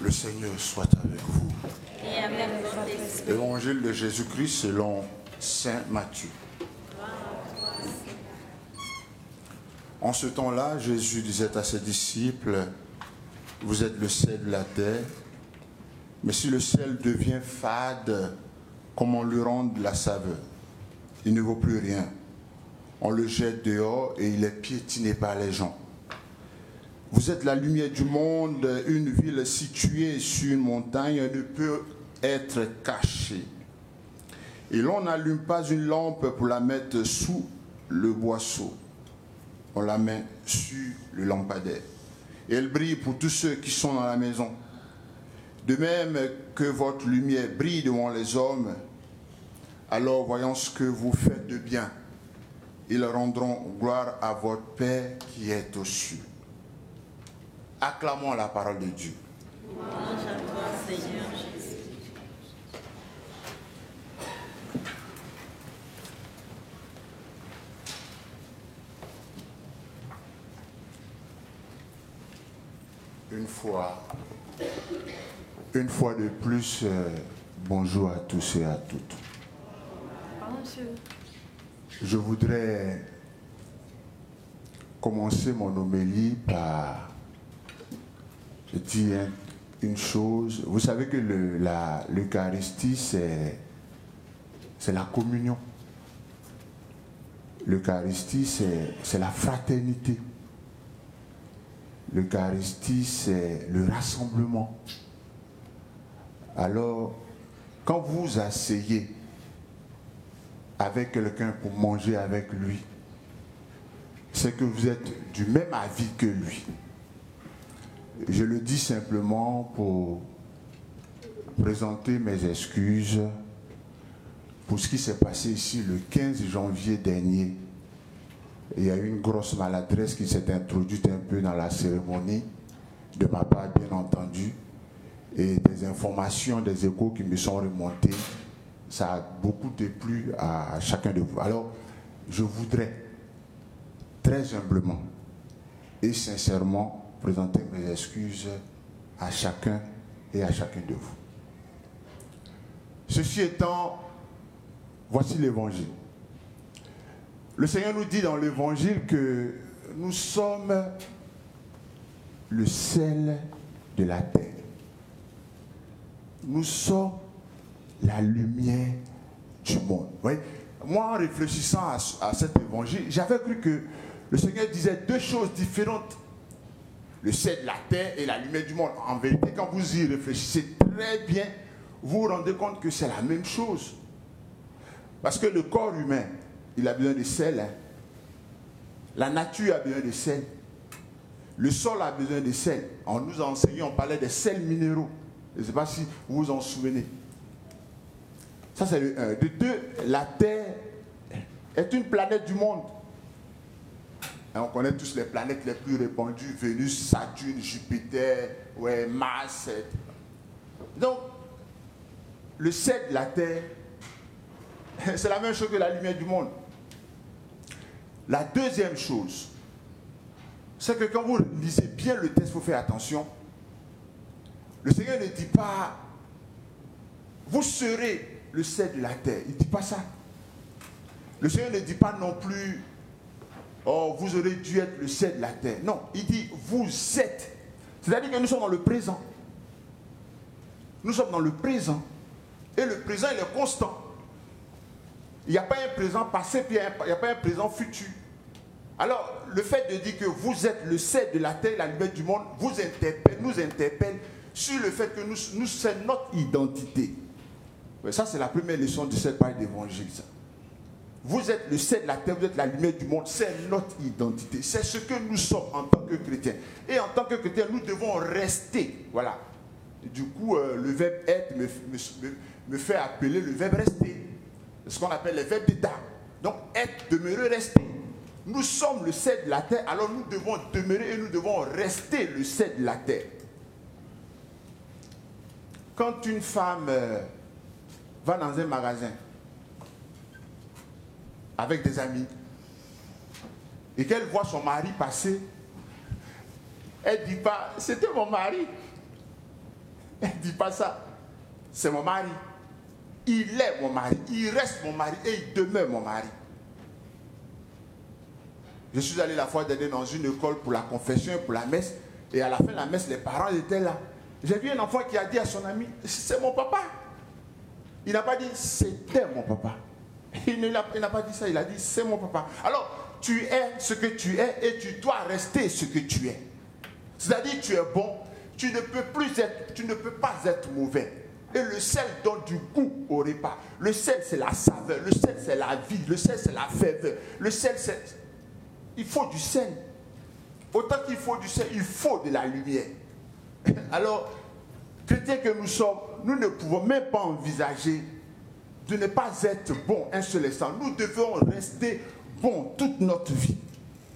Le Seigneur soit avec vous. Évangile de Jésus-Christ selon Saint Matthieu. En ce temps-là, Jésus disait à ses disciples, vous êtes le sel de la terre, mais si le sel devient fade, comment lui rendre la saveur? Il ne vaut plus rien. On le jette dehors et il est piétiné par les gens. Vous êtes la lumière du monde, une ville située sur une montagne ne peut être cachée. Et l'on n'allume pas une lampe pour la mettre sous le boisseau. On la met sur le lampadaire. Elle brille pour tous ceux qui sont dans la maison. De même que votre lumière brille devant les hommes, alors voyant ce que vous faites de bien, ils rendront gloire à votre Père qui est au cieux. Acclamons la parole de Dieu. Une fois, une fois de plus, euh, bonjour à tous et à toutes. Je voudrais commencer mon homélie par dire une chose. Vous savez que l'Eucharistie, c'est la communion. L'Eucharistie, c'est la fraternité. L'Eucharistie, c'est le rassemblement. Alors, quand vous asseyez avec quelqu'un pour manger avec lui, c'est que vous êtes du même avis que lui. Je le dis simplement pour présenter mes excuses pour ce qui s'est passé ici le 15 janvier dernier. Il y a eu une grosse maladresse qui s'est introduite un peu dans la cérémonie, de ma part bien entendu, et des informations, des échos qui me sont remontés. Ça a beaucoup déplu à chacun de vous. Alors, je voudrais très humblement et sincèrement présenter mes excuses à chacun et à chacun de vous. Ceci étant, voici l'évangile. Le Seigneur nous dit dans l'évangile que nous sommes le sel de la terre. Nous sommes la lumière du monde. Voyez Moi, en réfléchissant à, à cet évangile, j'avais cru que le Seigneur disait deux choses différentes. Le sel de la terre et la lumière du monde. En vérité, quand vous y réfléchissez très bien, vous vous rendez compte que c'est la même chose. Parce que le corps humain, il a besoin de sel. hein. La nature a besoin de sel. Le sol a besoin de sel. On nous a enseigné, on parlait des sels minéraux. Je ne sais pas si vous vous en souvenez. Ça, c'est le un. De deux, la Terre est une planète du monde. Hein, on connaît tous les planètes les plus répandues Vénus, Saturne, Jupiter, ouais, Mars. Donc, le sel de la Terre, c'est la même chose que la lumière du monde. La deuxième chose, c'est que quand vous lisez bien le texte, il faut faire attention. Le Seigneur ne dit pas, vous serez le sel de la terre. Il ne dit pas ça. Le Seigneur ne dit pas non plus, oh, vous aurez dû être le sel de la terre. Non, il dit, vous êtes. C'est-à-dire que nous sommes dans le présent. Nous sommes dans le présent. Et le présent, il est constant. Il n'y a pas un présent passé, puis il n'y a pas un présent futur. Alors, le fait de dire que vous êtes le sel de la terre, la lumière du monde, vous interpelle, nous interpelle sur le fait que nous, nous c'est notre identité. Ça, c'est la première leçon de cette page d'évangile. Vous êtes le sel de la terre, vous êtes la lumière du monde, c'est notre identité. C'est ce que nous sommes en tant que chrétiens. Et en tant que chrétiens, nous devons rester. Voilà. Du coup, euh, le verbe être me, fait appeler le verbe rester. Ce qu'on appelle le verbe d'état. Donc, être, demeurer, rester. Nous sommes le sel de la terre, alors nous devons demeurer et nous devons rester le sel de la terre. Quand une femme euh, va dans un magasin avec des amis et qu'elle voit son mari passer, elle ne dit pas, c'était mon mari. Elle ne dit pas ça. C'est mon mari. Il est mon mari. Il reste mon mari et il demeure mon mari. Je suis allé la fois dernière dans une école pour la confession et pour la messe. Et à la fin de la messe, les parents étaient là. J'ai vu un enfant qui a dit à son ami, c'est mon papa. Il n'a pas dit, c'était mon papa. Il n'a pas dit ça, il a dit, c'est mon papa. Alors, tu es ce que tu es et tu dois rester ce que tu es. C'est-à-dire, tu es bon, tu ne peux plus être, tu ne peux pas être mauvais. Et le sel donne du goût au repas. Le sel, c'est la saveur. Le sel, c'est la vie. Le sel, c'est la ferveur. Le sel, c'est. Il faut du sel. Autant qu'il faut du sel, il faut de la lumière. Alors, chrétiens que nous sommes, nous ne pouvons même pas envisager de ne pas être bon un seul instant. Nous devons rester bons toute notre vie.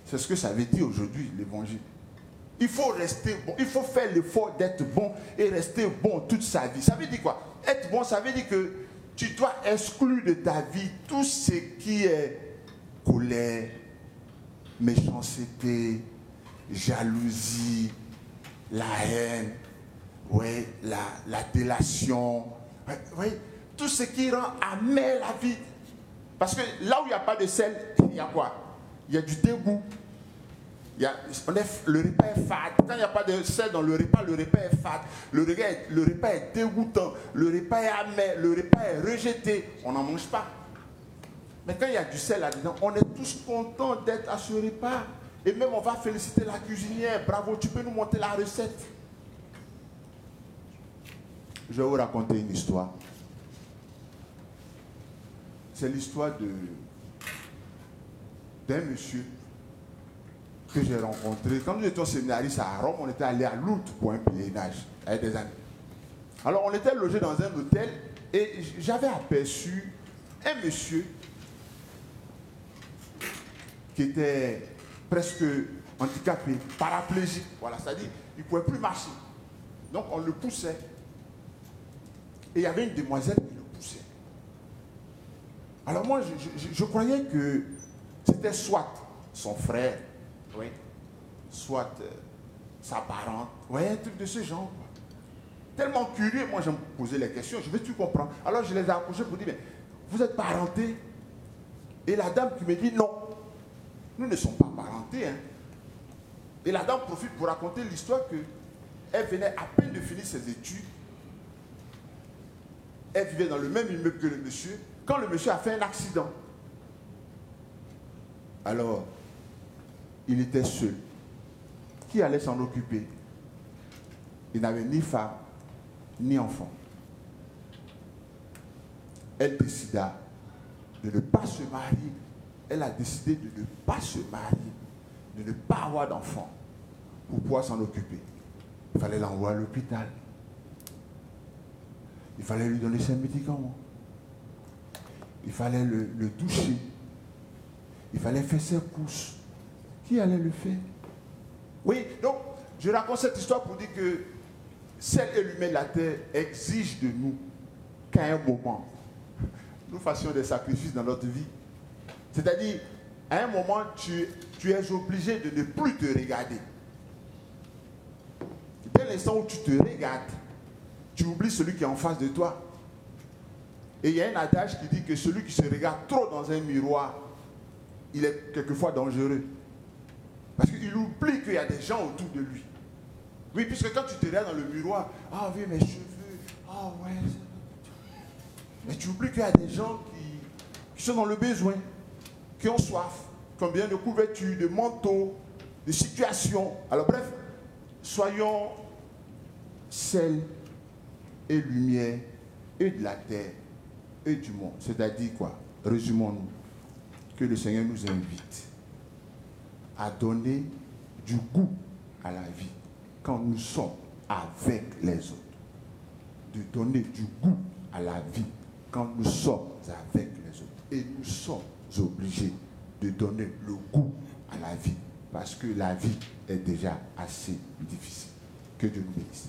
C'est ce que ça veut dire aujourd'hui, l'évangile. Il faut rester bon, il faut faire l'effort d'être bon et rester bon toute sa vie. Ça veut dire quoi? Être bon, ça veut dire que tu dois exclure de ta vie tout ce qui est colère, méchanceté, jalousie, la haine, oui, la, la délation, oui, tout ce qui rend amer la vie. Parce que là où il n'y a pas de sel, il y a quoi? Il y a du dégoût. Il y a, le repas est fade. Quand il n'y a pas de sel dans le repas, le repas est fade. Le repas est, le repas est dégoûtant. Le repas est amer. Le repas est rejeté. On n'en mange pas. Mais quand il y a du sel là-dedans, on est tous contents d'être à ce repas. Et même on va féliciter la cuisinière. Bravo, tu peux nous monter la recette. Je vais vous raconter une histoire. C'est l'histoire d'un monsieur que j'ai rencontré. Quand nous étions séminaristes à Rome, on était allé à Lourdes pour un pèlerinage avec des amis. Alors on était logé dans un hôtel et j'avais aperçu un monsieur qui était presque handicapé, paraplégique. Voilà, c'est-à-dire il ne pouvait plus marcher. Donc on le poussait. Et il y avait une demoiselle. Alors moi, je, croyais que c'était soit son frère, soit euh, sa parente, oui, un truc de ce genre. Tellement curieux, moi je me posais les questions, je veux tout comprendre. Alors je les ai approchés pour dire, mais vous êtes parenté? Et la dame qui me dit, non, nous ne sommes pas parentés. Hein. Et la dame profite pour raconter l'histoire que elle venait à peine de finir ses études elle vivait dans le même immeuble que le monsieur, quand le monsieur a fait un accident. Alors, il était seul. Qui allait s'en occuper? Il n'avait ni femme, ni enfant. Elle décida de ne pas se marier. Elle a décidé de ne pas se marier, de ne pas avoir d'enfant pour pouvoir s'en occuper. Il fallait l'envoyer à l'hôpital. Il fallait lui donner ses médicaments. Il fallait le, toucher. Il fallait faire ses courses. Qui allait le faire? Oui, donc je raconte cette histoire pour dire que celle élumée la terre exige de nous qu'à un moment, nous fassions des sacrifices dans notre vie. C'est-à-dire, à un moment, tu, tu es obligé de ne plus te regarder. Dès l'instant où tu te regardes, tu oublies celui qui est en face de toi. Et il y a un adage qui dit que celui qui se regarde trop dans un miroir, il est quelquefois dangereux. Parce qu'il oublie qu'il y a des gens autour de lui. Oui, puisque quand tu te regardes dans le miroir, ah oui, mes cheveux, ah ouais. Mais tu oublies qu'il y a des gens qui, qui sont dans le besoin, qui ont soif, combien de couvertures, de manteaux, de situations. Alors bref, soyons celles et lumière et de la terre et du monde. C'est-à-dire quoi? Résumons-nous. Que le Seigneur nous invite à donner du goût à la vie quand nous sommes avec les autres. De donner du goût à la vie quand nous sommes avec les autres. Et nous sommes obligés de donner le goût à la vie parce que la vie est déjà assez difficile. Que Dieu nous bénisse.